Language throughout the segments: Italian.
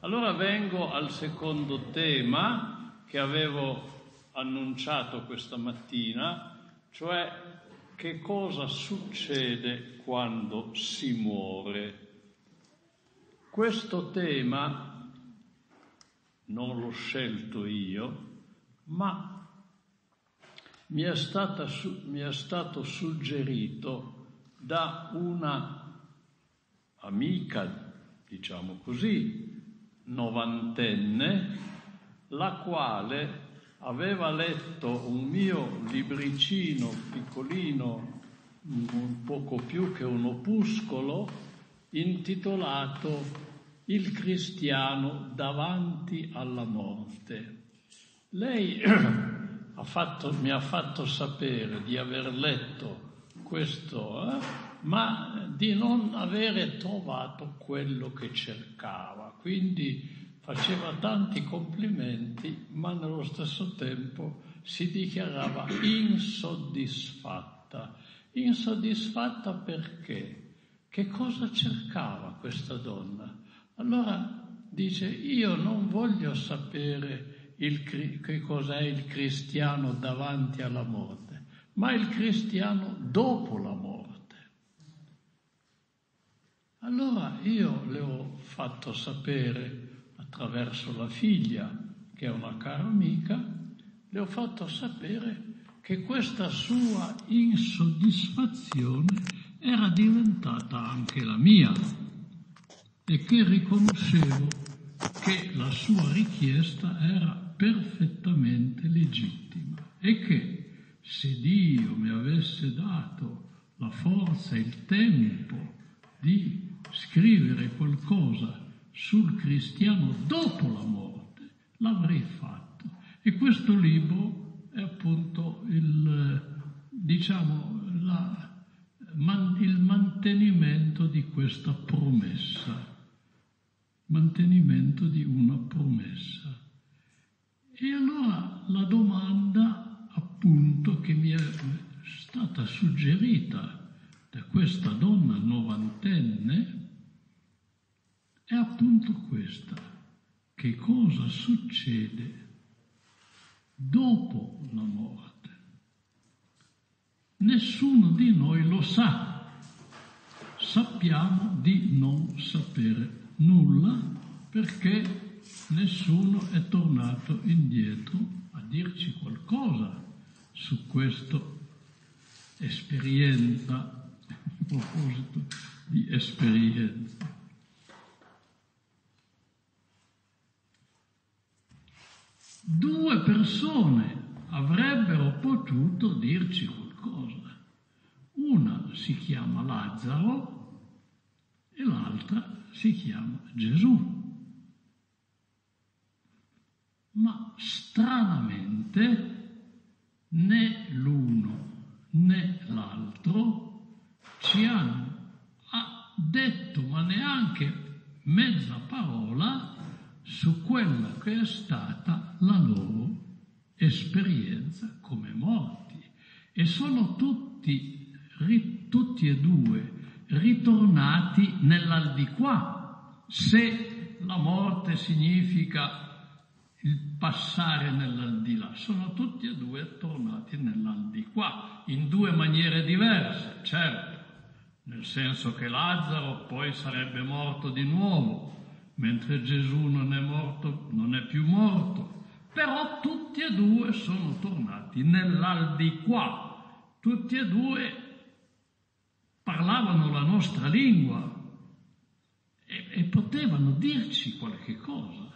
Allora vengo al secondo tema che avevo annunciato questa mattina, cioè che cosa succede quando si muore. Questo tema non l'ho scelto io, ma mi è, stata, mi è stato suggerito da una amica, diciamo così, novantenne, la quale aveva letto un mio libricino piccolino, poco più che un opuscolo, intitolato Il cristiano davanti alla morte. Lei ha fatto, mi ha fatto sapere di aver letto questo, eh, ma di non avere trovato quello che cercava. Quindi faceva tanti complimenti, ma nello stesso tempo si dichiarava insoddisfatta. Insoddisfatta perché? Che cosa cercava questa donna? Allora dice, io non voglio sapere il, che cos'è il cristiano davanti alla morte, ma il cristiano dopo la morte. Allora io le ho fatto sapere attraverso la figlia, che è una cara amica, le ho fatto sapere che questa sua insoddisfazione era diventata anche la mia e che riconoscevo che la sua richiesta era perfettamente legittima e che se Dio mi avesse dato la forza e il tempo di scrivere qualcosa sul cristiano dopo la morte, l'avrei fatto. E questo libro è appunto il, diciamo, la, man, il mantenimento di questa promessa, mantenimento di una promessa. E allora la domanda appunto che mi è stata suggerita da questa donna novantenne è appunto questa. Che cosa succede dopo la morte? Nessuno di noi lo sa. Sappiamo di non sapere nulla perché nessuno è tornato indietro a dirci qualcosa su questa esperienza, a proposito di esperienza. Due persone avrebbero potuto dirci qualcosa. Una si chiama Lazzaro e l'altra si chiama Gesù. Ma stranamente né l'uno né l'altro ci hanno detto, ma neanche mezza parola, su quella che è stata la loro esperienza come morti e sono tutti, ri, tutti e due ritornati nell'aldilà. Se la morte significa il passare nell'aldilà, sono tutti e due tornati nell'aldilà, in due maniere diverse, certo, nel senso che Lazzaro poi sarebbe morto di nuovo, mentre Gesù non è morto, non è più morto. Però tutti e due sono tornati nell'aldilà, tutti e due parlavano la nostra lingua e, e potevano dirci qualche cosa.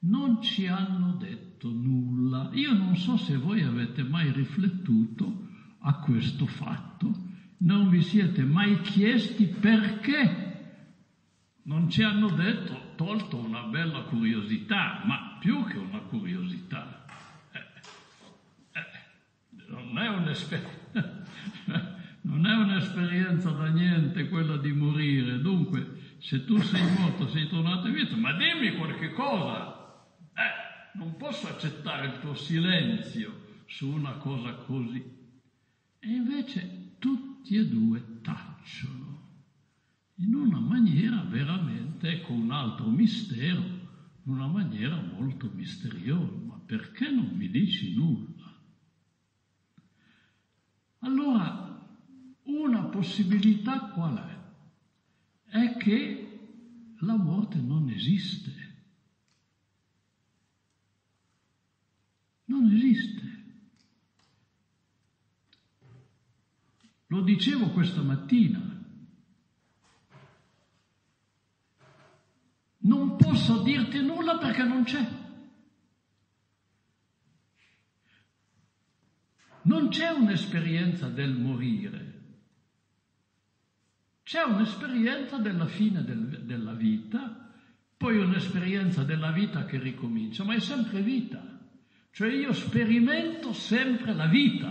Non ci hanno detto nulla. Io non so se voi avete mai riflettuto a questo fatto, non vi siete mai chiesti perché non ci hanno detto, tolto una bella curiosità, ma più che una curiosità. Eh, eh, non, è non, è un'esperienza da niente quella di morire. Dunque, se tu sei morto, sei tornato in vita, ma dimmi qualche cosa. Eh, non posso accettare il tuo silenzio su una cosa così. E invece tutti e due tacciono in una maniera veramente con un altro mistero in una maniera molto misteriosa. Ma perché non mi dici nulla? Allora, una possibilità qual è? È che la morte non esiste. Non esiste. Lo dicevo questa mattina. Non posso dirti nulla perché non c'è. Non c'è un'esperienza del morire, c'è un'esperienza della fine del, della vita, poi un'esperienza della vita che ricomincia, ma è sempre vita. Cioè io sperimento sempre la vita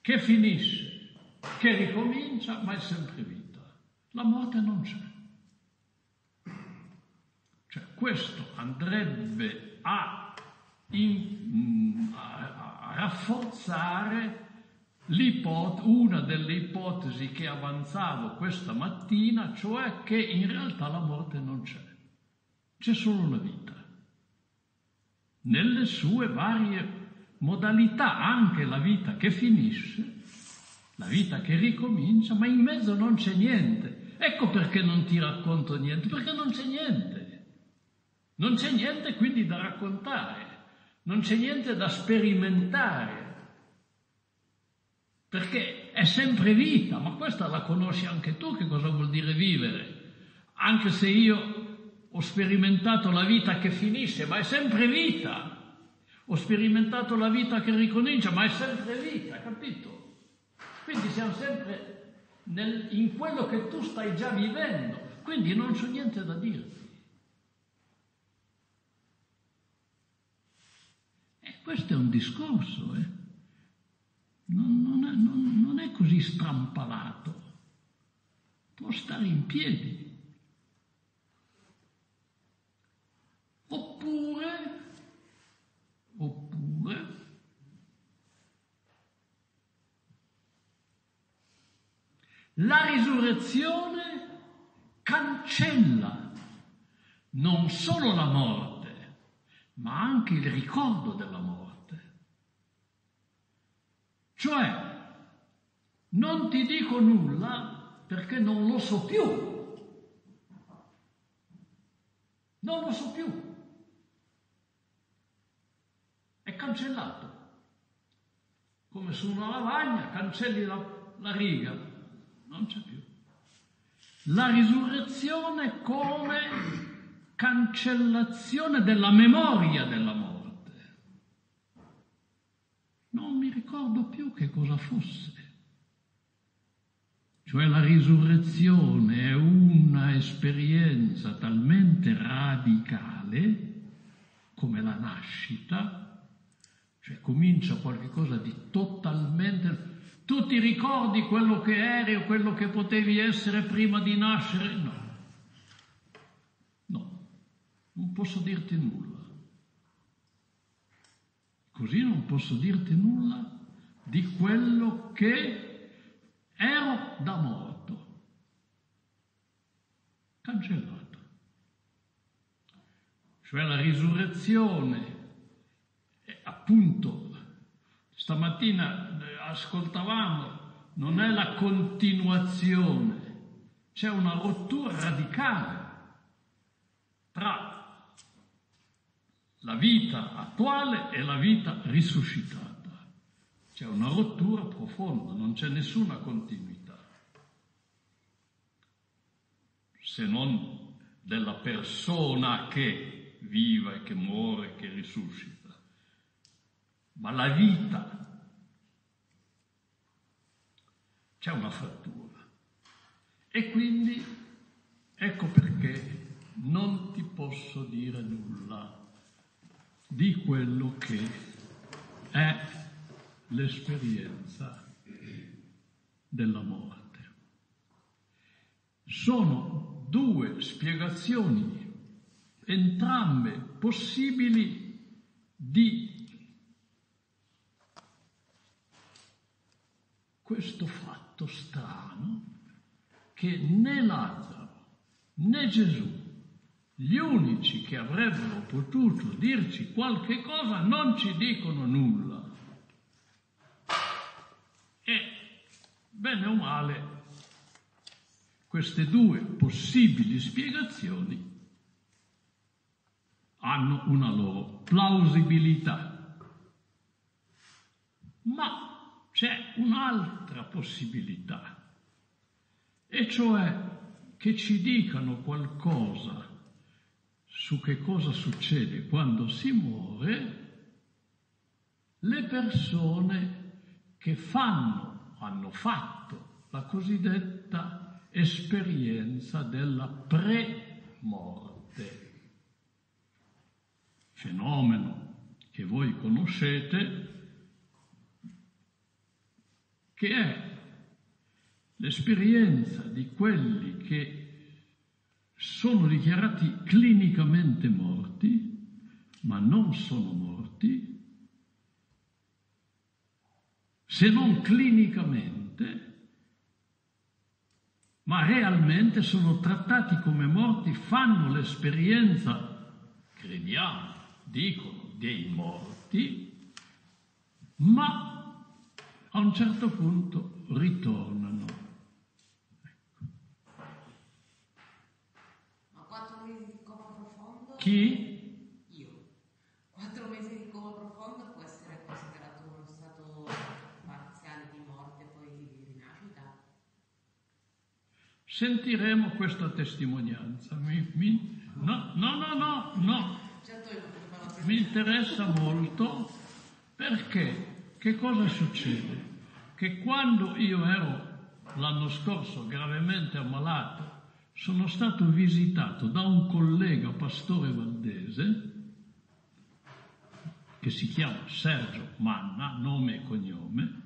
che finisce, che ricomincia, ma è sempre vita. La morte non c'è. Questo andrebbe a, in, a, a rafforzare una delle ipotesi che avanzavo questa mattina, cioè che in realtà la morte non c'è, c'è solo la vita, nelle sue varie modalità, anche la vita che finisce, la vita che ricomincia, ma in mezzo non c'è niente. Ecco perché non ti racconto niente, perché non c'è niente. Non c'è niente quindi da raccontare, non c'è niente da sperimentare, perché è sempre vita, ma questa la conosci anche tu che cosa vuol dire vivere, anche se io ho sperimentato la vita che finisce, ma è sempre vita, ho sperimentato la vita che ricomincia, ma è sempre vita, capito? Quindi siamo sempre nel, in quello che tu stai già vivendo, quindi non c'è niente da dirti. Questo è un discorso, eh? non, non, è, non, non è così strampalato, può stare in piedi. Oppure, oppure, la risurrezione cancella non solo la morte, ma anche il ricordo della morte. Cioè, non ti dico nulla perché non lo so più. Non lo so più. È cancellato. Come su una lavagna cancelli la, la riga. Non c'è più. La risurrezione come cancellazione della memoria della morte. Non mi ricordo più che cosa fosse. Cioè la risurrezione è una esperienza talmente radicale come la nascita, cioè comincia qualcosa di totalmente... Tu ti ricordi quello che eri o quello che potevi essere prima di nascere? No non posso dirti nulla. Così non posso dirti nulla di quello che ero da morto. Cancellato. Cioè la risurrezione, appunto, stamattina eh, ascoltavamo, non è la continuazione, c'è una rottura radicale tra la vita attuale e la vita risuscitata. C'è una rottura profonda, non c'è nessuna continuità, se non della persona che viva e che muore che risuscita. Ma la vita, c'è una frattura. E quindi ecco perché non ti posso dire nulla di quello che è l'esperienza della morte. Sono due spiegazioni, entrambe possibili, di questo fatto strano che né Lazzaro né Gesù gli unici che avrebbero potuto dirci qualche cosa non ci dicono nulla. E bene o male, queste due possibili spiegazioni hanno una loro plausibilità. Ma c'è un'altra possibilità, e cioè che ci dicano qualcosa su che cosa succede quando si muore le persone che fanno, hanno fatto la cosiddetta esperienza della pre-morte. Fenomeno che voi conoscete, che è l'esperienza di quelli che sono dichiarati clinicamente morti, ma non sono morti, se non clinicamente, ma realmente sono trattati come morti, fanno l'esperienza, crediamo, dicono dei morti, ma a un certo punto ritornano. Ecco. Ma quattro mesi di coma profondo? Chi? Io. Quattro mesi di coma profondo può essere considerato uno stato parziale di morte e poi di rinascita? Sentiremo questa testimonianza. Mi, mi, no, no, no, no, no. Mi interessa molto perché che cosa succede? Che quando io ero l'anno scorso gravemente ammalato, sono stato visitato da un collega pastore valdese che si chiama Sergio Manna, nome e cognome,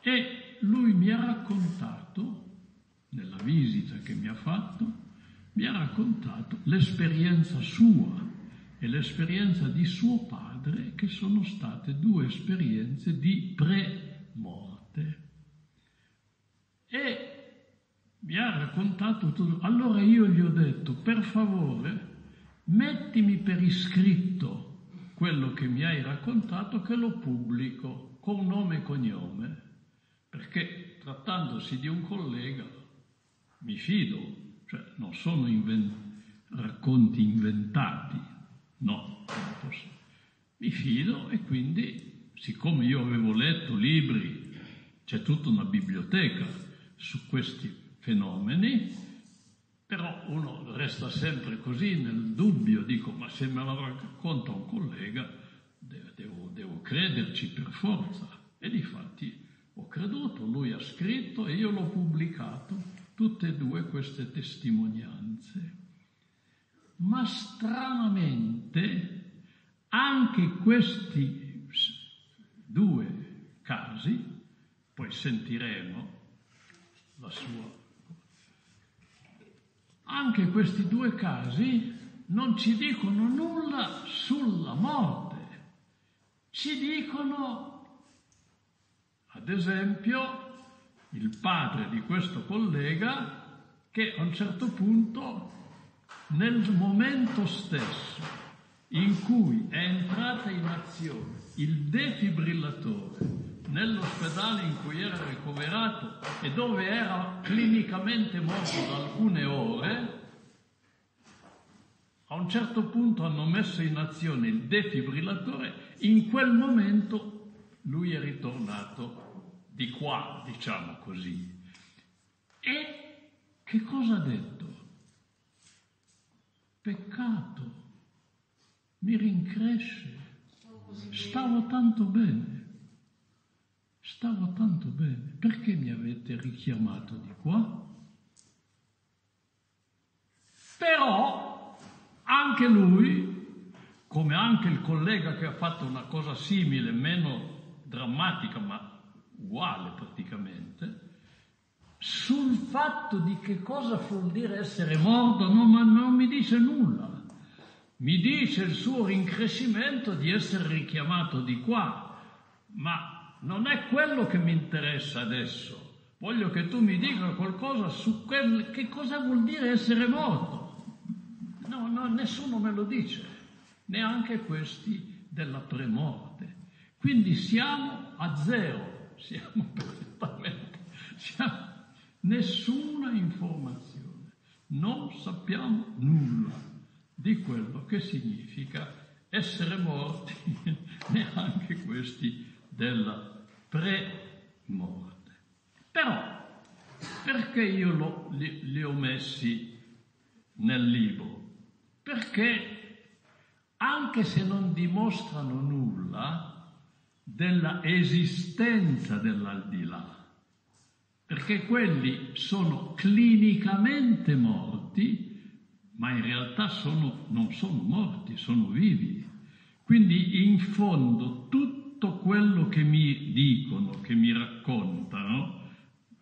e lui mi ha raccontato, nella visita che mi ha fatto, mi ha raccontato l'esperienza sua e l'esperienza di suo padre, che sono state due esperienze di pre-morte. E mi ha raccontato tutto. Allora io gli ho detto, per favore, mettimi per iscritto quello che mi hai raccontato, che lo pubblico con nome e cognome, perché trattandosi di un collega mi fido, cioè non sono invent- racconti inventati, No. Mi fido e quindi, siccome io avevo letto libri, c'è tutta una biblioteca su questi fenomeni, però uno resta sempre così nel dubbio, dico, ma se me la racconta un collega, devo, devo crederci per forza. E difatti ho creduto, lui ha scritto e io l'ho pubblicato, tutte e due queste testimonianze. Ma stranamente anche questi due casi, poi sentiremo la sua, anche questi due casi non ci dicono nulla sulla morte, ci dicono, ad esempio, il padre di questo collega che a un certo punto nel momento stesso in cui è entrata in azione il defibrillatore nell'ospedale in cui era ricoverato e dove era clinicamente morto da alcune ore, a un certo punto hanno messo in azione il defibrillatore, in quel momento lui è ritornato di qua, diciamo così. E che cosa ha detto? peccato, mi rincresce, stavo tanto bene, stavo tanto bene, perché mi avete richiamato di qua? Però anche lui, come anche il collega che ha fatto una cosa simile, meno drammatica ma uguale praticamente, sul fatto di che cosa vuol dire essere morto non, non mi dice nulla. Mi dice il suo rincrescimento di essere richiamato di qua, ma non è quello che mi interessa adesso. Voglio che tu mi dica qualcosa su quel, che cosa vuol dire essere morto. No, no, nessuno me lo dice, neanche questi della premorte. Quindi siamo a zero, siamo perfettamente, siamo nessuna informazione, non sappiamo nulla di quello che significa essere morti, neanche questi della premorte. Però, perché io lo, li, li ho messi nel libro? Perché anche se non dimostrano nulla della esistenza dell'aldilà, perché quelli sono clinicamente morti, ma in realtà sono, non sono morti, sono vivi. Quindi in fondo tutto quello che mi dicono, che mi raccontano,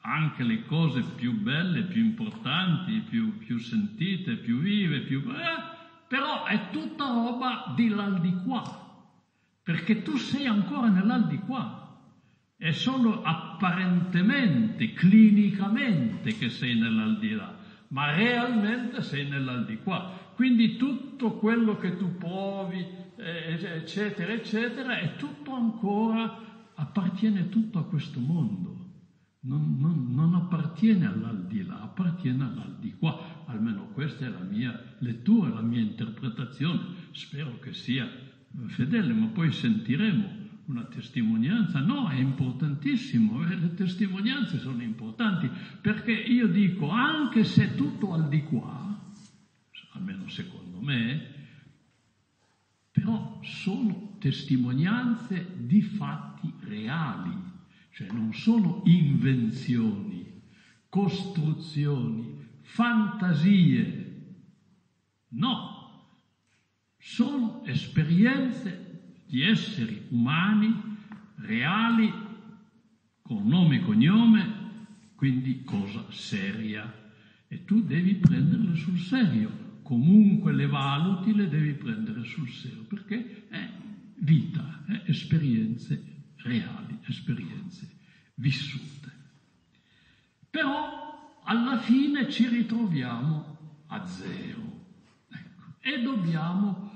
anche le cose più belle, più importanti, più, più sentite, più vive, più... Eh, però è tutta roba di l'aldilà, perché tu sei ancora nell'aldilà. È solo apparentemente, clinicamente che sei nell'aldilà, ma realmente sei nell'aldilà. Quindi tutto quello che tu provi, eh, eccetera, eccetera, è tutto ancora, appartiene tutto a questo mondo non, non, non appartiene all'aldilà, appartiene all'aldilà. Almeno questa è la mia lettura, la mia interpretazione. Spero che sia fedele, ma poi sentiremo una testimonianza. No, è importantissimo, eh, le testimonianze sono importanti, perché io dico, anche se tutto al di qua, almeno secondo me, però sono testimonianze di fatti reali cioè non sono invenzioni, costruzioni, fantasie, no, sono esperienze di esseri umani reali con nome e cognome, quindi cosa seria. E tu devi prenderle sul serio, comunque le valuti, le devi prendere sul serio, perché è vita, è esperienze reali esperienze vissute. Però alla fine ci ritroviamo a zero ecco. e dobbiamo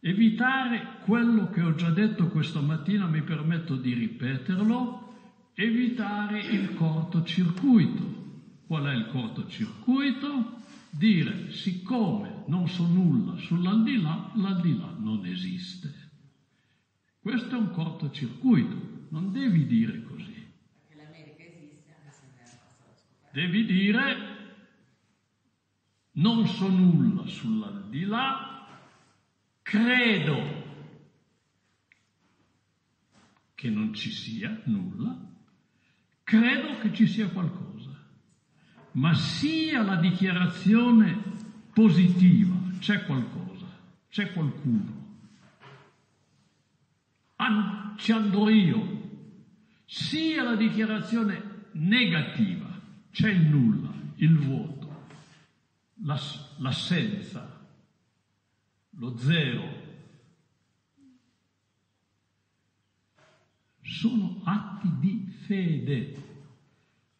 evitare quello che ho già detto questa mattina, mi permetto di ripeterlo, evitare il cortocircuito. Qual è il cortocircuito? Dire, siccome non so nulla sull'aldilà, l'aldilà non esiste. Questo è un cortocircuito, non devi dire così. Perché l'America esiste anche se era Devi dire non so nulla sull'aldilà, credo che non ci sia nulla, credo che ci sia qualcosa, ma sia la dichiarazione positiva, c'è qualcosa, c'è qualcuno, ci andrò io, sia la dichiarazione negativa, c'è il nulla, il vuoto, l'assenza, lo zero, sono atti di fede,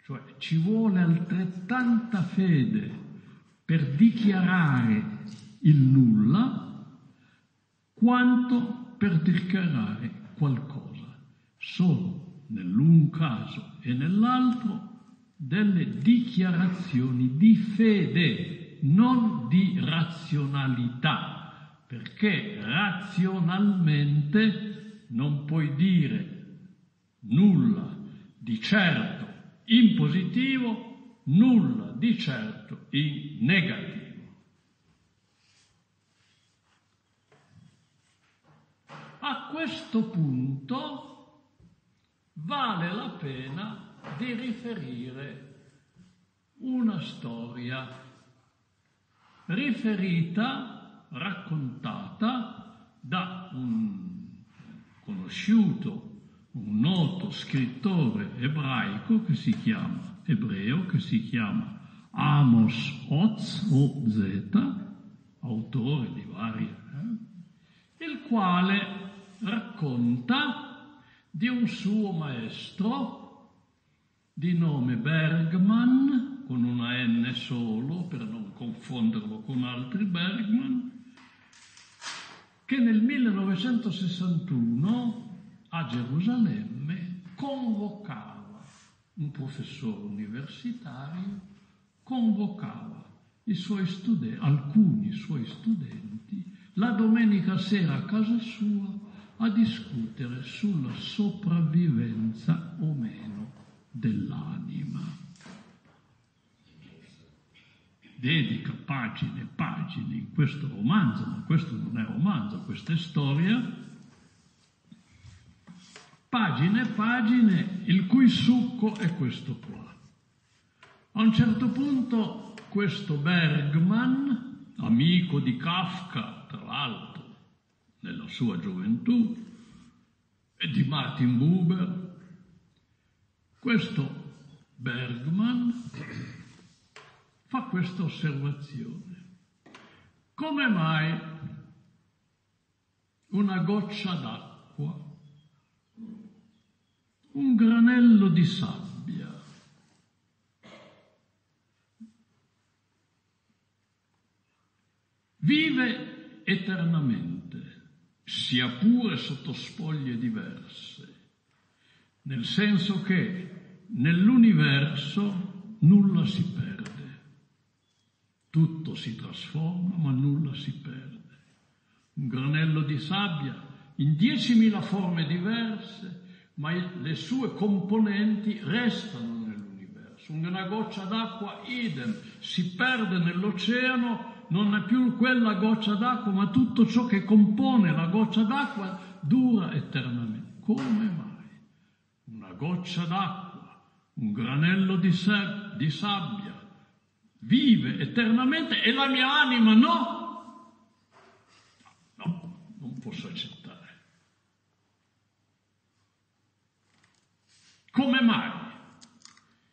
cioè ci vuole altrettanta fede per dichiarare il nulla quanto per dichiarare qualcosa. Sono nell'un caso e nell'altro delle dichiarazioni di fede, non di razionalità, perché razionalmente non puoi dire nulla di certo in positivo, nulla di certo in negativo. A questo punto vale la pena di riferire una storia riferita, raccontata da un conosciuto, un noto scrittore ebraico che si chiama, ebreo, che si chiama Amos Oz o Z, autore di varie, eh, il quale racconta di un suo maestro di nome Bergman, con una N solo per non confonderlo con altri Bergman, che nel 1961 a Gerusalemme convocava un professore universitario, convocava i suoi studenti, alcuni suoi studenti, la domenica sera a casa sua a discutere sulla sopravvivenza o meno dell'anima. Dedica pagine e pagine in questo romanzo, ma questo non è romanzo, questa è storia, pagine e pagine il cui succo è questo qua. A un certo punto questo Bergman, amico di Kafka, tra l'altro, nella sua gioventù, e di Martin Buber, questo Bergman fa questa osservazione. Come mai una goccia d'acqua, un granello di sabbia, vive eternamente, sia pure sotto spoglie diverse, nel senso che nell'universo nulla si perde. Tutto si trasforma, ma nulla si perde. Un granello di sabbia in diecimila forme diverse, ma le sue componenti restano nell'universo. Una goccia d'acqua, idem, si perde nell'oceano, non è più quella goccia d'acqua, ma tutto ciò che compone la goccia d'acqua dura eternamente. Come mai? Una goccia d'acqua, un granello di, sab- di sabbia, vive eternamente e la mia anima no? No, non posso accettare. Come mai?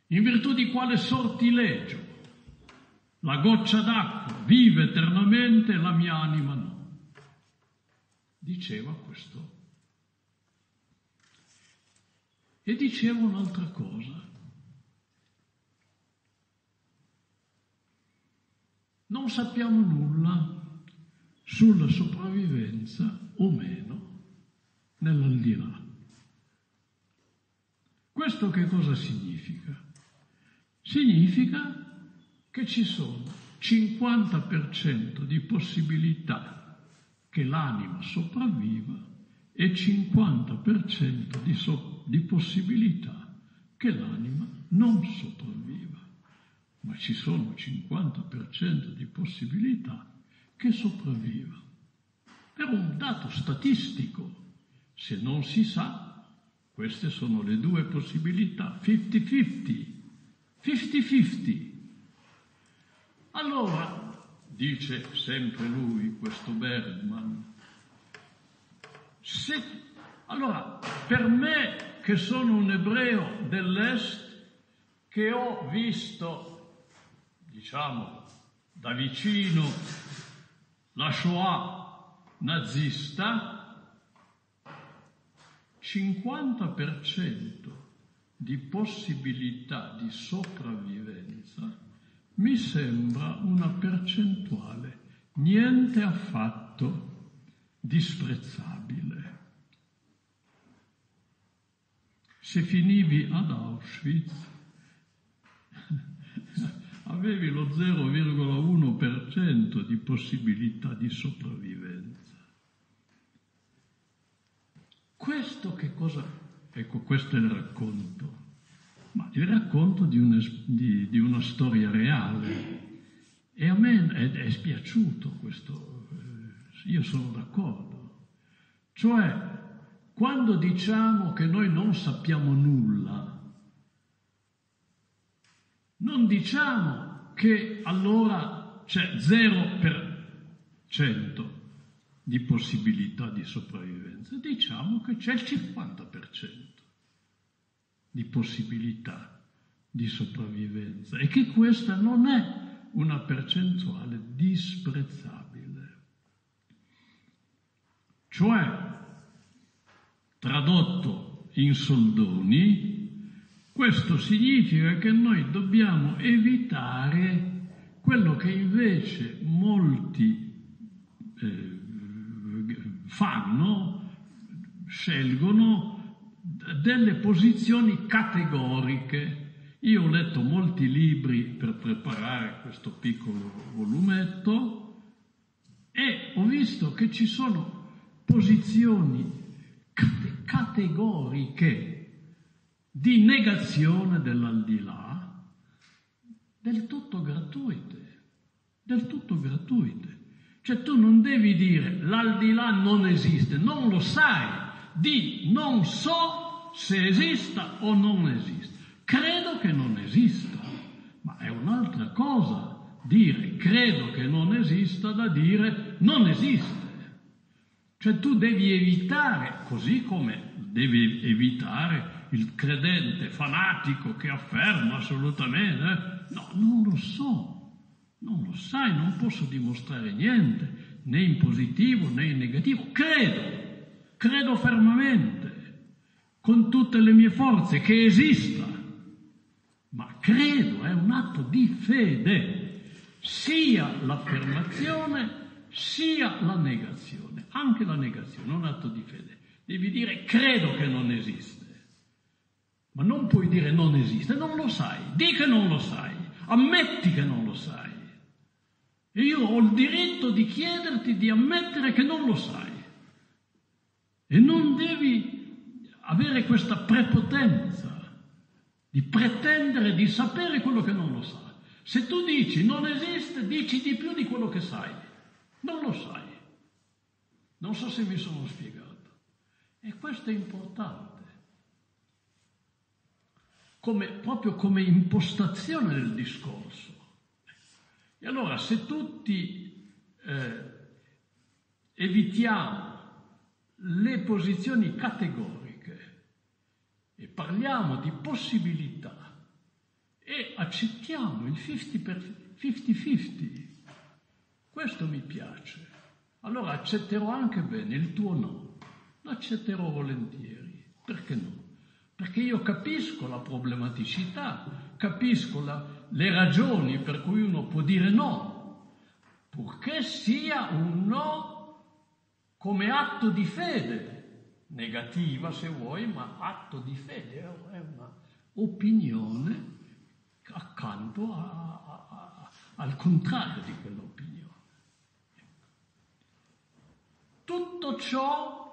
In virtù di quale sortilegio? La goccia d'acqua vive eternamente e la mia anima no. Diceva questo. E diceva un'altra cosa. Non sappiamo nulla sulla sopravvivenza o meno nell'aldilà. Questo che cosa significa? Significa che ci sono 50% di possibilità che l'anima sopravviva e 50% di, so- di possibilità che l'anima non sopravviva ma ci sono 50% di possibilità che sopravviva. È un dato statistico. Se non si sa, queste sono le due possibilità, 50-50, 50-50. Allora, dice sempre lui, questo Bergman, se, allora, per me che sono un ebreo dell'Est, che ho visto diciamo, da vicino la Shoah nazista, 50% di possibilità di sopravvivenza mi sembra una percentuale niente affatto disprezzabile. Se finivi ad Auschwitz, avevi lo 0,1% di possibilità di sopravvivenza. Questo che cosa? Ecco, questo è il racconto, ma il racconto di una, di, di una storia reale. E a me è, è spiaciuto questo, eh, io sono d'accordo. Cioè, quando diciamo che noi non sappiamo nulla, non diciamo che allora c'è 0% di possibilità di sopravvivenza, diciamo che c'è il 50% di possibilità di sopravvivenza e che questa non è una percentuale disprezzabile. Cioè, tradotto in soldoni, questo significa che noi dobbiamo evitare quello che invece molti eh, fanno, scelgono delle posizioni categoriche. Io ho letto molti libri per preparare questo piccolo volumetto e ho visto che ci sono posizioni categoriche di negazione dell'aldilà del tutto gratuite, del tutto gratuite. Cioè tu non devi dire l'aldilà non esiste, non lo sai, di non so se esista o non esista. Credo che non esista, ma è un'altra cosa dire credo che non esista da dire non esiste. Cioè tu devi evitare, così come devi evitare il credente fanatico che afferma assolutamente, no, non lo so, non lo sai, non posso dimostrare niente, né in positivo né in negativo, credo, credo fermamente, con tutte le mie forze, che esista, ma credo, è un atto di fede, sia l'affermazione sia la negazione, anche la negazione, un atto di fede. Devi dire credo che non esiste, ma non puoi dire non esiste, non lo sai, di che non lo sai, ammetti che non lo sai. E io ho il diritto di chiederti di ammettere che non lo sai. E non devi avere questa prepotenza di pretendere di sapere quello che non lo sa. Se tu dici non esiste, dici di più di quello che sai. Non lo sai. Non so se mi sono spiegato. E questo è importante. Come, proprio come impostazione del discorso. E allora se tutti eh, evitiamo le posizioni categoriche e parliamo di possibilità e accettiamo il 50-50, questo mi piace. Allora accetterò anche bene il tuo no. L'accetterò volentieri. Perché no? Perché io capisco la problematicità, capisco la, le ragioni per cui uno può dire no, purché sia un no come atto di fede, negativa se vuoi, ma atto di fede, è una opinione accanto a, a, a, al contrario di quell'opinione. Tutto ciò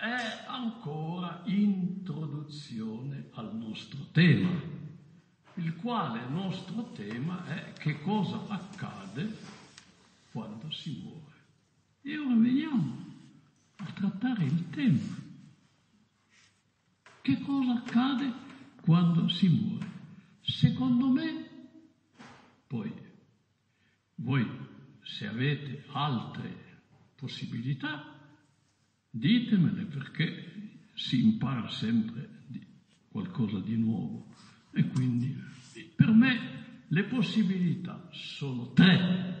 è ancora introduzione al nostro tema, il quale nostro tema è che cosa accade quando si muore. E ora veniamo a trattare il tema. Che cosa accade quando si muore? Secondo me, poi voi se avete altre possibilità, Ditemele perché si impara sempre qualcosa di nuovo. E quindi per me le possibilità sono tre.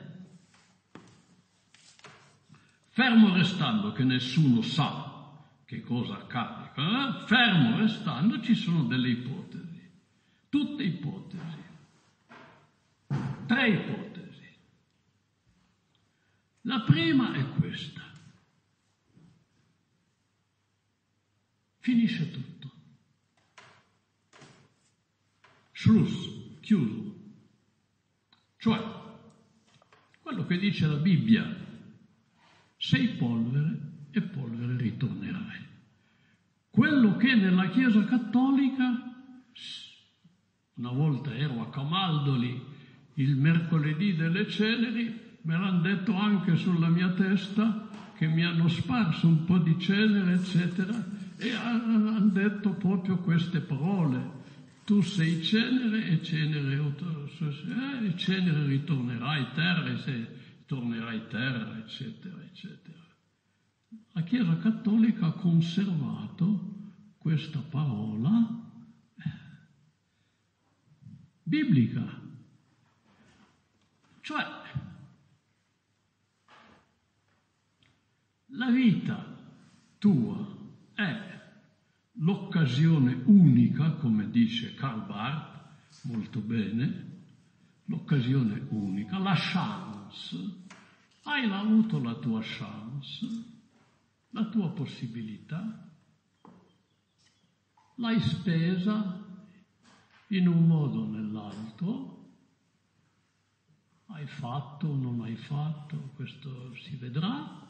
Fermo restando che nessuno sa che cosa accade, eh? fermo restando ci sono delle ipotesi, tutte ipotesi, tre ipotesi. La prima è questa. Finisce tutto. Schluss, chiuso. Cioè, quello che dice la Bibbia, sei polvere e polvere ritornerai. Quello che nella Chiesa Cattolica, una volta ero a Camaldoli il mercoledì delle ceneri, me l'hanno detto anche sulla mia testa, che mi hanno sparso un po' di cenere, eccetera, e hanno detto proprio queste parole. Tu sei cenere e cenere, eh, e cenere ritornerai terra e se tornerai terra, eccetera, eccetera. La Chiesa Cattolica ha conservato questa parola eh, biblica. Cioè, la vita tua è l'occasione unica, come dice Karl Barth molto bene, l'occasione unica, la chance. Hai avuto la tua chance, la tua possibilità, l'hai spesa in un modo o nell'altro, hai fatto o non hai fatto, questo si vedrà.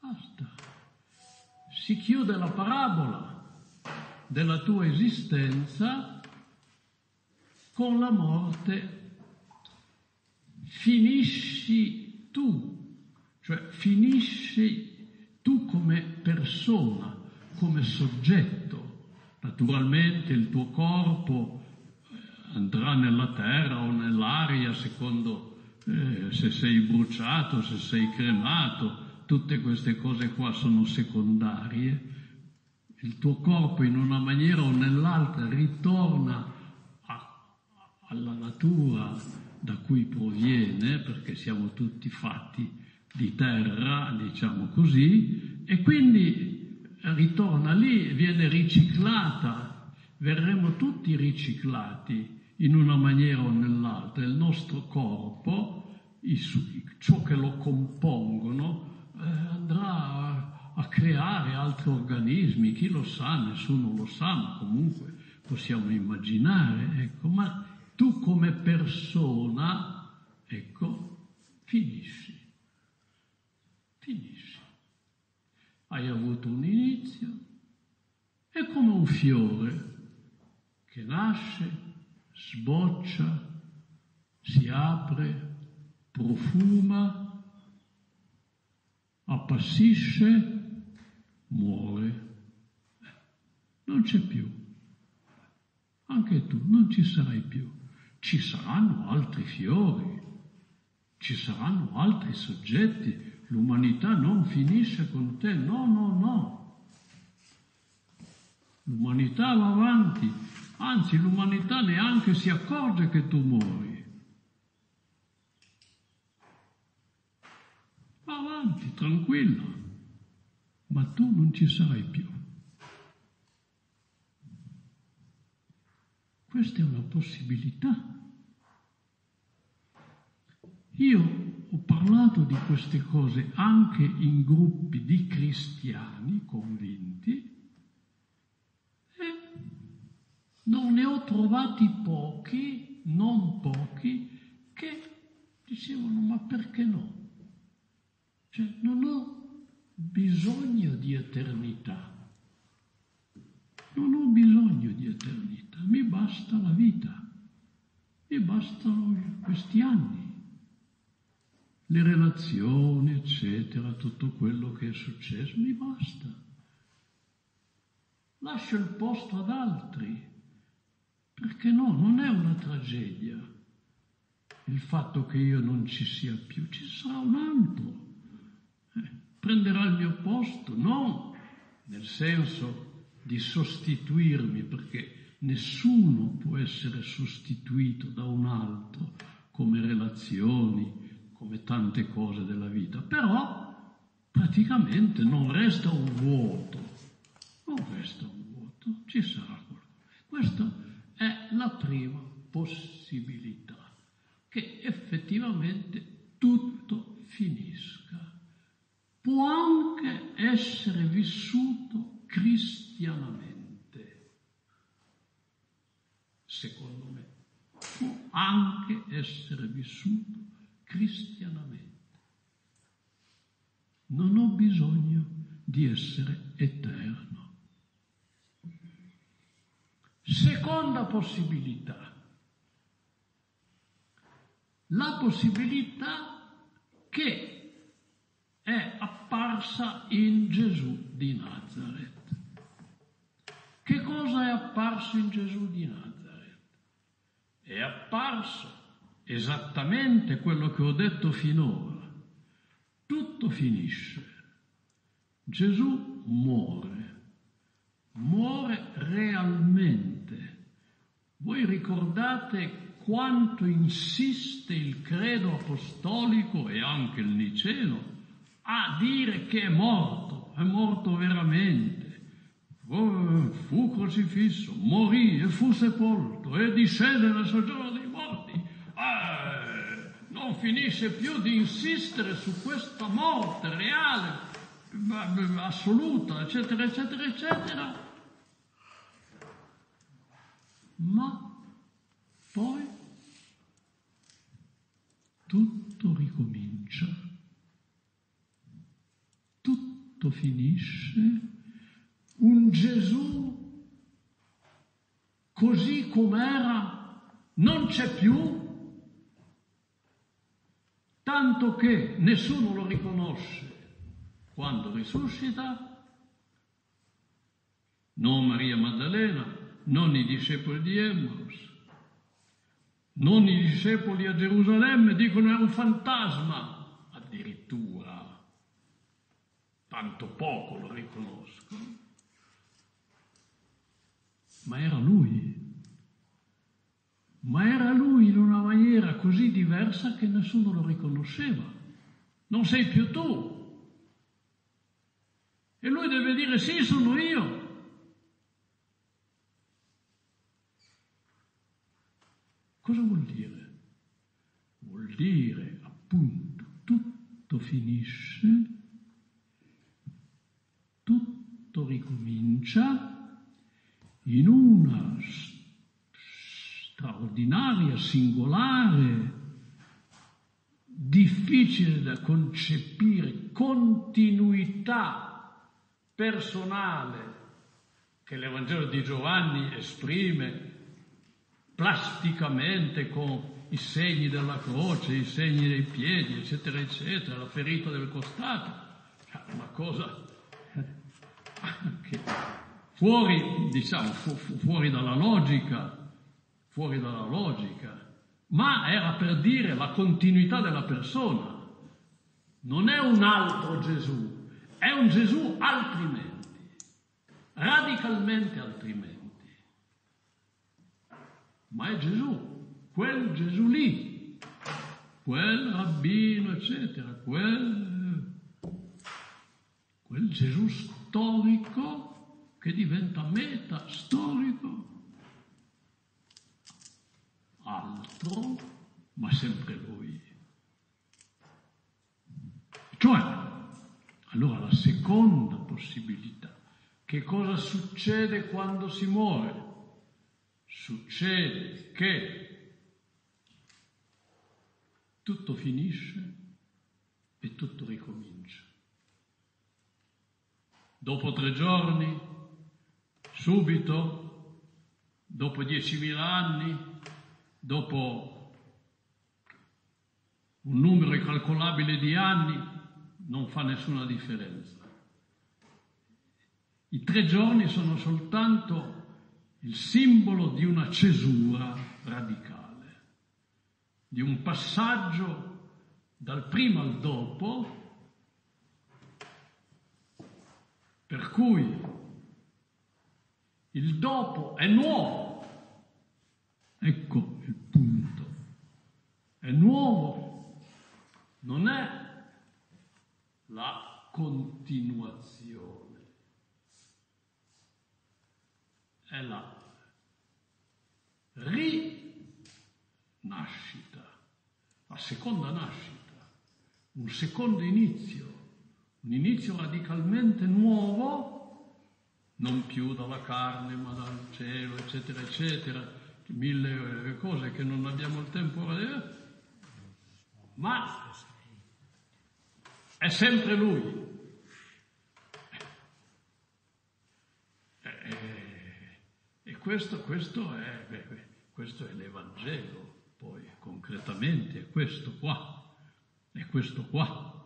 Basta. Si chiude la parabola della tua esistenza con la morte. Finisci tu, cioè finisci tu come persona, come soggetto. Naturalmente il tuo corpo andrà nella terra o nell'aria secondo eh, se sei bruciato, se sei cremato, tutte queste cose qua sono secondarie. Il tuo corpo in una maniera o nell'altra ritorna a, alla natura da cui proviene, perché siamo tutti fatti di terra, diciamo così, e quindi ritorna lì, viene riciclata, verremo tutti riciclati in una maniera o nell'altra. Il nostro corpo, ciò che lo compongono, andrà a creare altri organismi, chi lo sa, nessuno lo sa, ma comunque possiamo immaginare, ecco, ma tu come persona, ecco, finisci, finisci. Hai avuto un inizio, è come un fiore che nasce, sboccia, si apre, profuma, appassisce, muore. Non c'è più. Anche tu non ci sarai più. Ci saranno altri fiori, ci saranno altri soggetti. L'umanità non finisce con te. No, no, no. L'umanità va avanti Anzi, l'umanità neanche si accorge che tu muori. Va avanti, tranquilla, ma tu non ci sarai più. Questa è una possibilità. Io ho parlato di queste cose anche in gruppi di cristiani convinti non ne ho trovati pochi, non pochi, che dicevano ma perché no? Cioè non ho bisogno di eternità, non ho bisogno di eternità, mi basta la vita, mi bastano questi anni, le relazioni, eccetera, tutto quello che è successo, mi basta. Lascio il posto ad altri. Perché no, non è una tragedia il fatto che io non ci sia più, ci sarà un altro. Prenderà il mio posto, non nel senso di sostituirmi, perché nessuno può essere sostituito da un altro come relazioni, come tante cose della vita, però praticamente non resta un vuoto, non resta un vuoto, ci sarà qualcosa. Questo è la prima possibilità, che effettivamente tutto finisca. Può anche essere vissuto cristianamente, secondo me, può anche essere vissuto cristianamente. Non ho bisogno di essere eterno. Seconda possibilità, la possibilità che è apparsa in Gesù di Nazareth. Che cosa è apparso in Gesù di Nazareth? È apparso esattamente quello che ho detto finora. Tutto finisce. Gesù muore muore realmente. Voi ricordate quanto insiste il credo apostolico e anche il niceno a dire che è morto, è morto veramente. Oh, fu crocifisso, morì e fu sepolto e discese nel soggiorno dei morti eh, non finisce più di insistere su questa morte reale, assoluta, eccetera, eccetera, eccetera. Ma poi tutto ricomincia, tutto finisce, un Gesù così com'era non c'è più, tanto che nessuno lo riconosce. Quando risuscita, non Maria Maddalena, non i discepoli di Emmaus, non i discepoli a Gerusalemme dicono era un fantasma, tanto poco lo riconoscono ma era lui. Ma era lui in una maniera così diversa che nessuno lo riconosceva. Non sei più tu. E lui deve dire sì, sono io. Cosa vuol dire? Vuol dire appunto tutto finisce, tutto ricomincia in una straordinaria, singolare, difficile da concepire continuità personale che l'Evangelo di Giovanni esprime plasticamente con i segni della croce, i segni dei piedi, eccetera, eccetera, la ferita del costato. Cioè, una cosa fuori, diciamo, fu, fu, fuori dalla logica, fuori dalla logica, ma era per dire la continuità della persona. Non è un altro Gesù, è un Gesù altrimenti, radicalmente altrimenti. Ma è Gesù, quel Gesù lì, quel rabbino, eccetera, quel, quel Gesù storico che diventa meta storico, altro, ma sempre lui. Cioè, allora la seconda possibilità, che cosa succede quando si muore? Succede che tutto finisce e tutto ricomincia. Dopo tre giorni subito, dopo 10.000 anni, dopo un numero incalcolabile di anni, non fa nessuna differenza. I tre giorni sono soltanto il simbolo di una cesura radicale, di un passaggio dal prima al dopo, per cui il dopo è nuovo. Ecco il punto. È nuovo. Non è la continuazione. È la rinascita, la seconda nascita, un secondo inizio, un inizio radicalmente nuovo non più dalla carne ma dal cielo, eccetera, eccetera, mille eh, cose che non abbiamo il tempo a vedere, ma è sempre Lui. E, eh, eh, e questo, questo, è, beh, questo, è, l'Evangelo, poi concretamente è questo qua, è questo qua.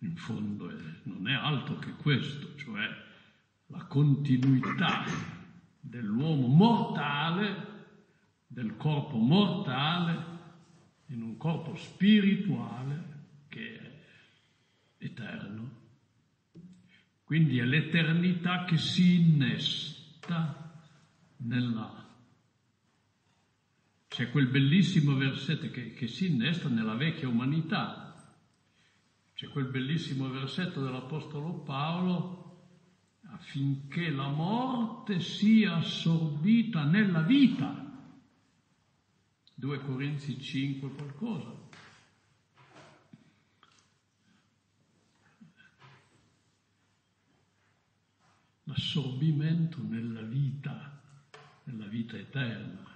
In fondo è, non è altro che questo, cioè la continuità dell'uomo mortale, del corpo mortale, in un corpo spirituale che è eterno. Quindi è l'eternità che si innesta nella... C'è quel bellissimo versetto che, che si innesta nella vecchia umanità. C'è quel bellissimo versetto dell'Apostolo Paolo affinché la morte sia assorbita nella vita. 2 Corinzi 5 qualcosa. L'assorbimento nella vita, nella vita eterna.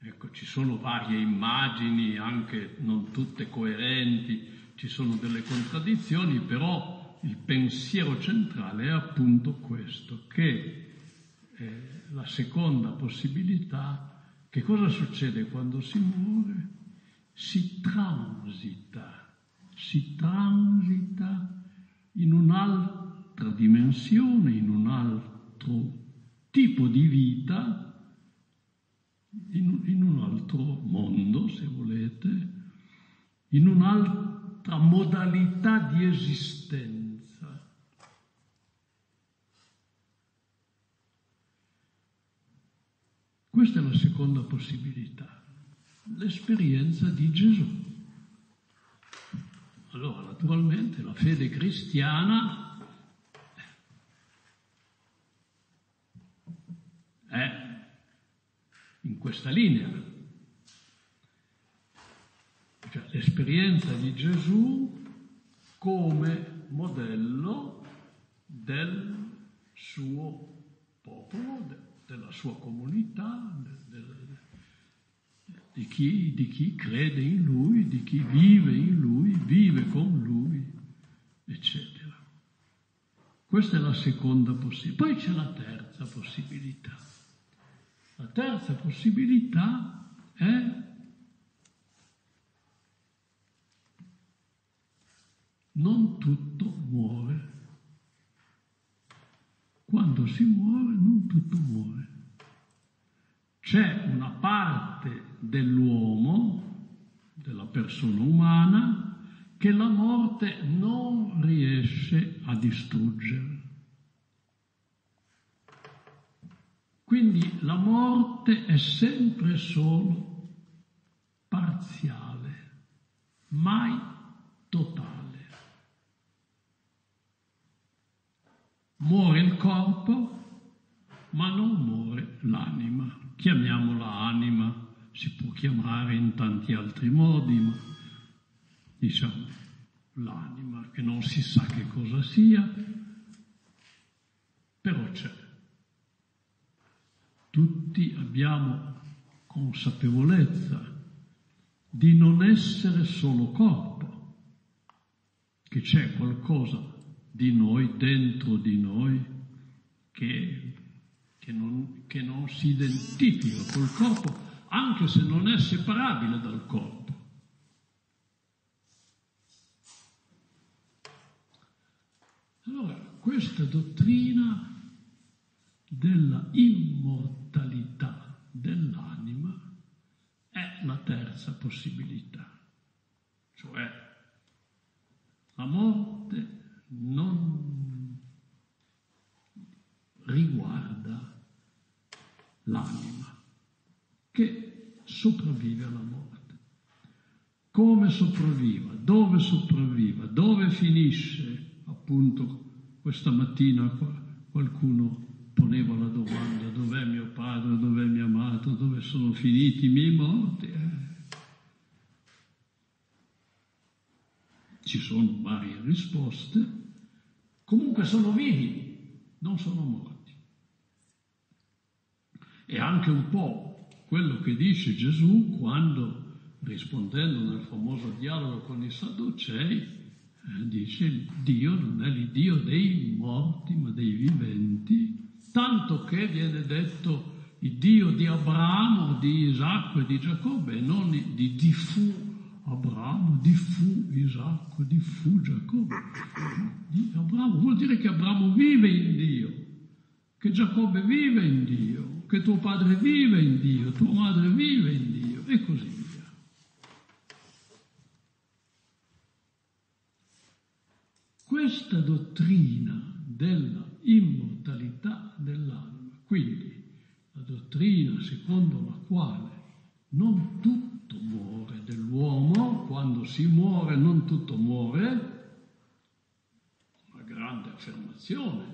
Ecco, ci sono varie immagini, anche non tutte coerenti, ci sono delle contraddizioni, però il pensiero centrale è appunto questo, che eh, la seconda possibilità, che cosa succede quando si muore? Si transita, si transita in un'altra dimensione, in un altro tipo di vita, in, in un altro mondo, se volete, in un'altra modalità di esistenza. Questa è la seconda possibilità, l'esperienza di Gesù. Allora, naturalmente, la fede cristiana è in questa linea. Cioè, l'esperienza di Gesù come modello del suo popolo, della sua comunità, di chi, di chi crede in lui, di chi vive in lui, vive con lui, eccetera. Questa è la seconda possibilità. Poi c'è la terza possibilità. La terza possibilità è non tutto muore. Quando si muore, non tutto muore. C'è una parte dell'uomo, della persona umana, che la morte non riesce a distruggere. Quindi la morte è sempre solo parziale, mai totale. Muore il corpo, ma non muore l'anima. Chiamiamola anima, si può chiamare in tanti altri modi, ma diciamo l'anima che non si sa che cosa sia, però c'è. Tutti abbiamo consapevolezza di non essere solo corpo, che c'è qualcosa di noi, dentro di noi, che, che, non, che non si identifica col corpo, anche se non è separabile dal corpo. Allora, questa dottrina della immortalità dell'anima è la terza possibilità, cioè la morte non riguarda l'anima che sopravvive alla morte. Come sopravviva, dove sopravviva, dove finisce, appunto questa mattina qualcuno poneva la domanda dov'è mio padre, dov'è mio amato, dove sono finiti i miei morti. Eh. Ci sono varie risposte, comunque sono vivi, non sono morti. E anche un po' quello che dice Gesù quando, rispondendo nel famoso dialogo con i Sadducei, eh, dice Dio non è l'Iddio dei morti ma dei viventi, tanto che viene detto il Dio di Abramo, di Isacco e di Giacobbe non di, di fu Abramo, di fu Isacco, di fu Giacobbe. Abramo vuol dire che Abramo vive in Dio, che Giacobbe vive in Dio, che tuo padre vive in Dio, tua madre vive in Dio e così via. Questa dottrina della immortalità dell'anima, quindi la dottrina secondo la quale non tutto muore dell'uomo, quando si muore non tutto muore, una grande affermazione,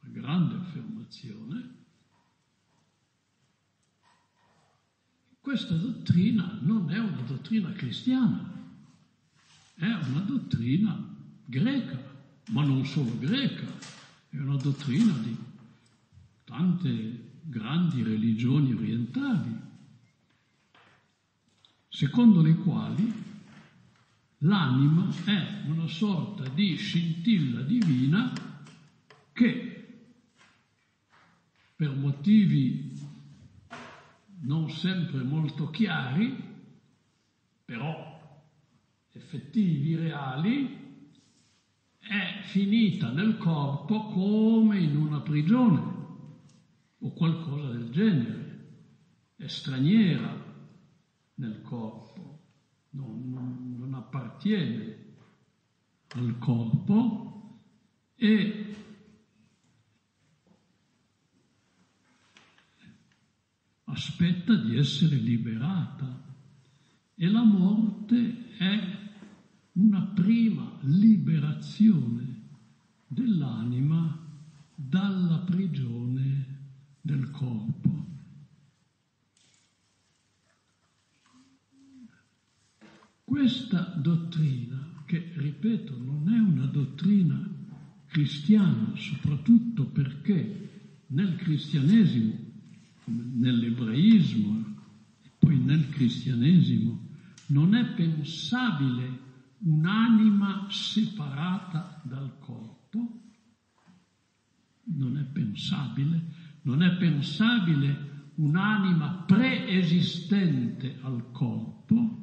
una grande affermazione, questa dottrina non è una dottrina cristiana, è una dottrina greca, ma non solo greca, è una dottrina di tante grandi religioni orientali, secondo le quali l'anima è una sorta di scintilla divina che per motivi non sempre molto chiari, però effettivi, reali, è finita nel corpo come in una prigione o qualcosa del genere, è straniera nel corpo, non, non, non appartiene al corpo e aspetta di essere liberata e la morte è una prima liberazione dell'anima dalla prigione del corpo. Questa dottrina, che ripeto non è una dottrina cristiana, soprattutto perché nel cristianesimo, nell'ebraismo e poi nel cristianesimo, non è pensabile un'anima separata dal corpo, non è pensabile, non è pensabile un'anima preesistente al corpo,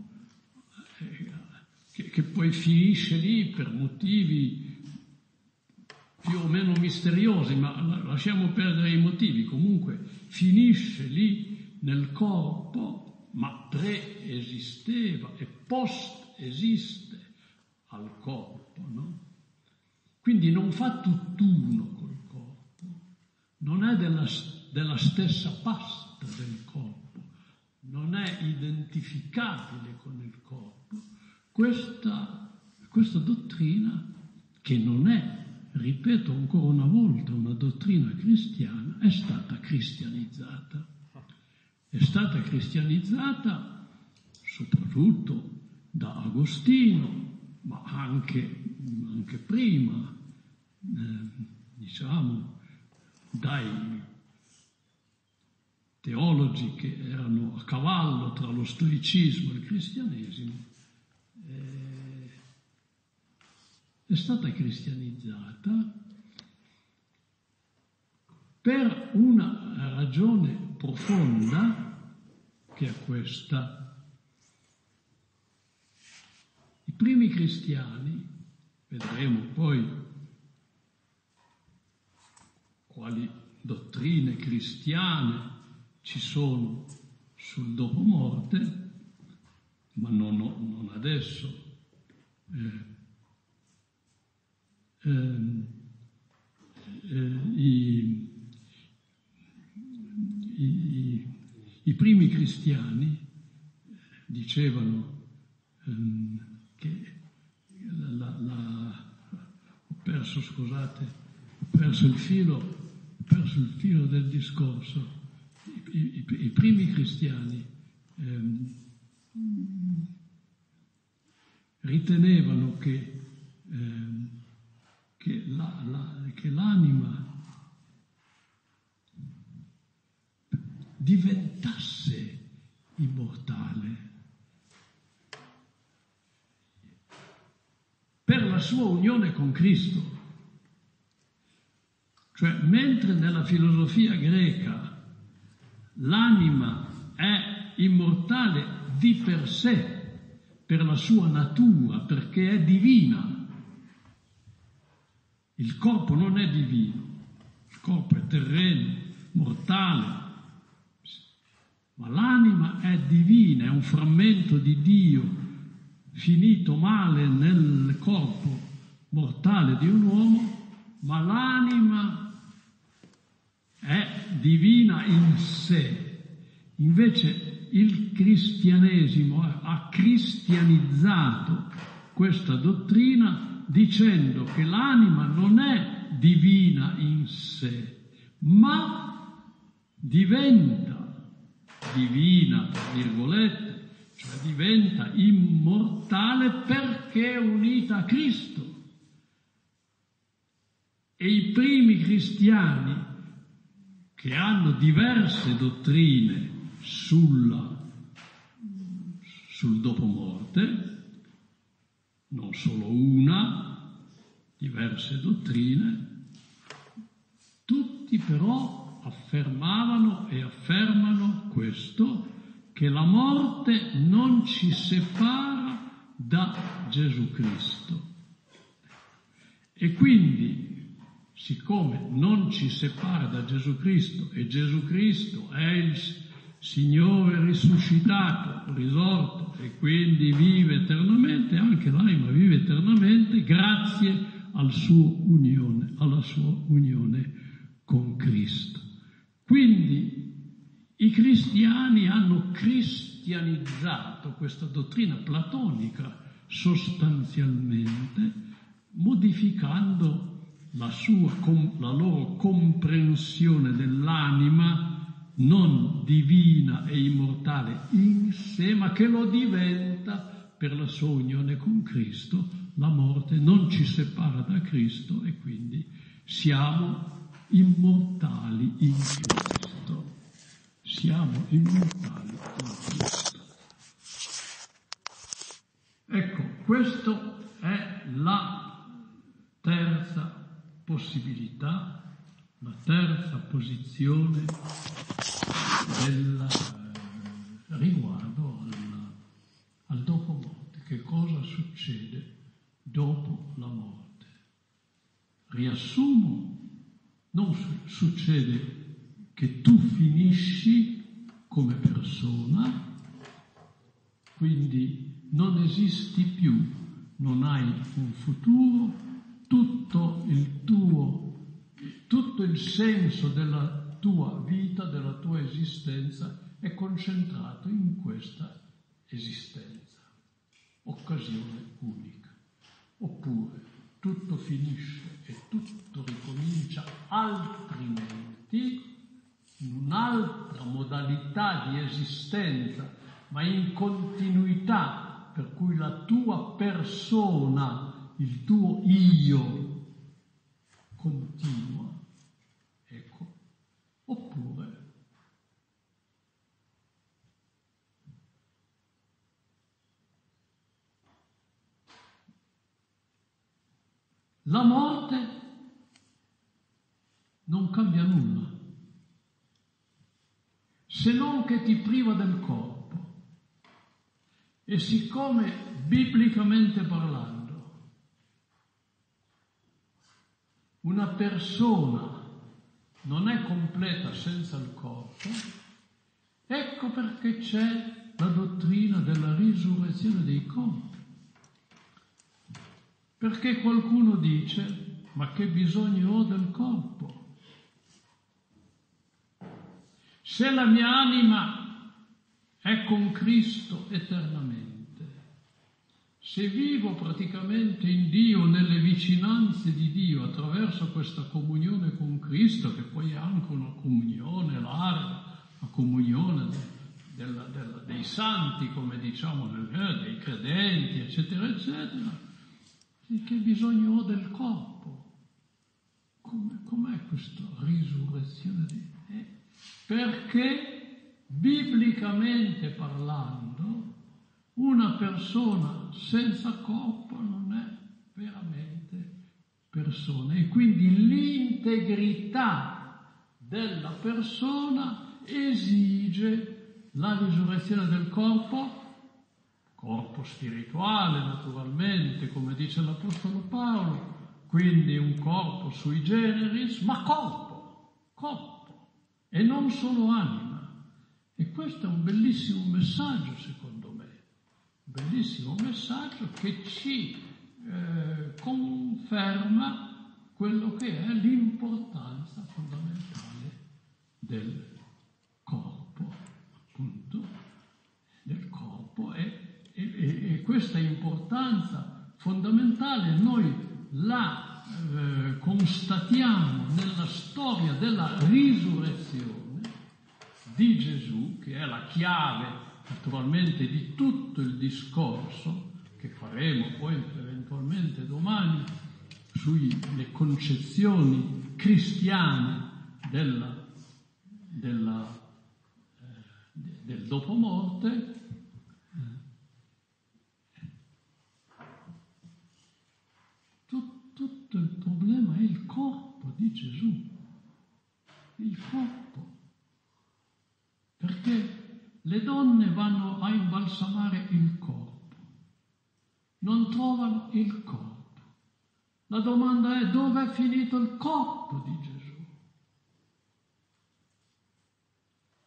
che, che poi finisce lì per motivi più o meno misteriosi, ma lasciamo perdere i motivi, comunque finisce lì nel corpo, ma preesisteva e post esiste al corpo, no? Quindi non fa tutt'uno col corpo, non è della, della stessa pasta del corpo, non è identificabile con il corpo. Questa, questa dottrina, che non è, ripeto ancora una volta, una dottrina cristiana, è stata cristianizzata. È stata cristianizzata soprattutto da Agostino, ma anche, anche prima, eh, diciamo, dai teologi che erano a cavallo tra lo stoicismo e il cristianesimo, è stata cristianizzata per una ragione profonda che è questa. Primi cristiani, vedremo poi quali dottrine cristiane ci sono sul dopo morte, ma non, non adesso. Eh, eh, eh, i, i, i, primi cristiani dicevano ehm, che la, la, ho perso, scusate, ho perso il filo, ho perso il filo del discorso. I, i, i primi cristiani ehm, ritenevano che, ehm, che, la, la, che l'anima diventasse immortale per la sua unione con Cristo. Cioè, mentre nella filosofia greca l'anima è immortale di per sé, per la sua natura, perché è divina, il corpo non è divino, il corpo è terreno, mortale, ma l'anima è divina, è un frammento di Dio finito male nel corpo mortale di un uomo, ma l'anima è divina in sé. Invece il cristianesimo ha cristianizzato questa dottrina dicendo che l'anima non è divina in sé, ma diventa divina, tra virgolette, cioè diventa immortale perché è unita a Cristo. E i primi cristiani che hanno diverse dottrine sulla, sul dopomorte, non solo una, diverse dottrine, tutti però affermavano e affermano questo, che la morte non ci separa da Gesù Cristo. E quindi, siccome non ci separa da Gesù Cristo e Gesù Cristo è il Signore risuscitato, risorto e quindi vive eternamente, anche l'anima vive eternamente grazie al suo unione, alla sua unione con Cristo. Quindi i cristiani hanno cristianizzato questa dottrina platonica sostanzialmente, modificando la, sua, la loro comprensione dell'anima non divina e immortale in sé, ma che lo diventa per la sua unione con Cristo. La morte non ci separa da Cristo e quindi siamo immortali in Cristo. Siamo immortali in Cristo. Ecco, questa è la terza possibilità, la terza posizione del, eh, riguardo al, al dopo morte. Che cosa succede dopo la morte? Riassumo non su- succede che tu finisci come persona, quindi non esisti più, non hai un futuro, tutto il tuo, tutto il senso della tua vita, della tua esistenza è concentrato in questa esistenza, occasione unica. Oppure tutto finisce e tutto ricomincia altrimenti, in un'altra modalità di esistenza, ma in continuità, per cui la tua persona, il tuo io continua. Ecco. Oppure La morte non cambia nulla, se non che ti priva del corpo. E siccome biblicamente parlando una persona non è completa senza il corpo, ecco perché c'è la dottrina della risurrezione dei corpi. Perché qualcuno dice, ma che bisogno ho del corpo? Se la mia anima è con Cristo eternamente, se vivo praticamente in Dio, nelle vicinanze di Dio, attraverso questa comunione con Cristo, che poi è anche una comunione larga, la comunione della, della, dei santi, come diciamo, dei credenti, eccetera, eccetera, e che bisogno ho del corpo? Come, com'è questa risurrezione? Di... Eh? Perché biblicamente parlando, una persona senza corpo non è veramente persona e quindi l'integrità della persona esige la risurrezione del corpo corpo spirituale naturalmente, come dice l'Apostolo Paolo, quindi un corpo sui generis, ma corpo, corpo, e non solo anima. E questo è un bellissimo messaggio, secondo me, un bellissimo messaggio che ci eh, conferma quello che è l'importanza fondamentale del corpo, appunto, del corpo e questa importanza fondamentale noi la eh, constatiamo nella storia della risurrezione di Gesù, che è la chiave naturalmente di tutto il discorso che faremo poi eventualmente domani sulle concezioni cristiane della, della, eh, del dopomorte, tutto il problema è il corpo di Gesù, il corpo. Perché le donne vanno a imbalsamare il corpo, non trovano il corpo. La domanda è dove è finito il corpo di Gesù?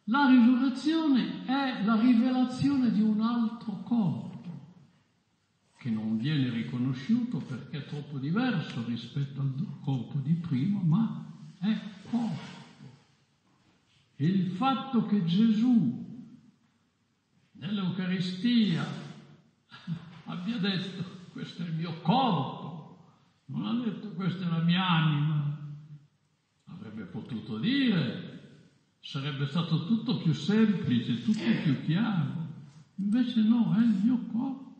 La risurrezione è la rivelazione di un altro corpo che non viene riconosciuto perché è troppo diverso rispetto al corpo di prima, ma è corpo. E il fatto che Gesù nell'Eucaristia abbia detto questo è il mio corpo, non ha detto questa è la mia anima, avrebbe potuto dire, sarebbe stato tutto più semplice, tutto più chiaro. Invece no, è il mio corpo.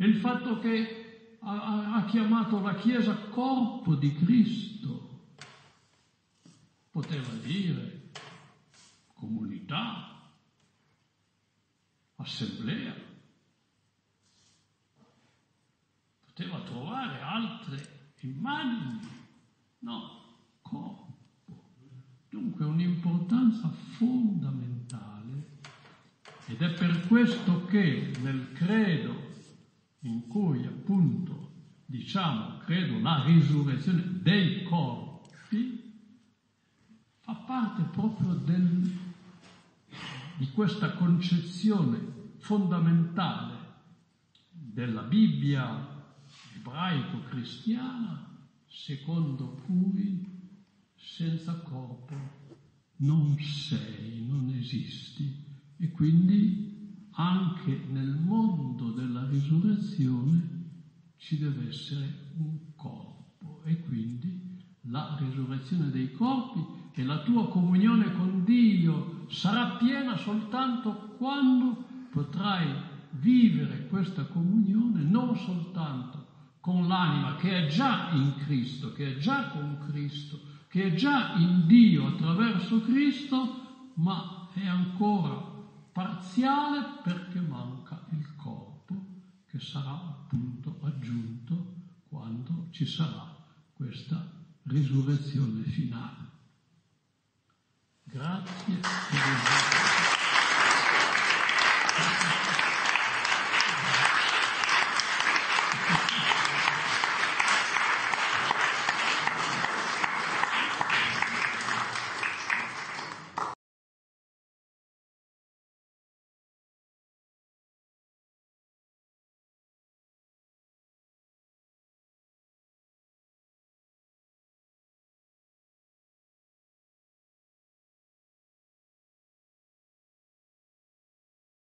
E il fatto che ha, ha chiamato la Chiesa corpo di Cristo. Poteva dire comunità, assemblea, poteva trovare altre immagini, no, corpo. Dunque un'importanza fondamentale. Ed è per questo che nel credo in cui appunto diciamo, credo, la risurrezione dei corpi, fa parte proprio del, di questa concezione fondamentale della Bibbia ebraico-cristiana, secondo cui senza corpo non sei, non esisti. E quindi anche nel mondo della risurrezione ci deve essere un corpo e quindi la risurrezione dei corpi e la tua comunione con Dio sarà piena soltanto quando potrai vivere questa comunione non soltanto con l'anima che è già in Cristo, che è già con Cristo, che è già in Dio attraverso Cristo, ma è ancora parziale perché manca il corpo che sarà appunto aggiunto quando ci sarà questa risurrezione finale. Grazie per il vostro.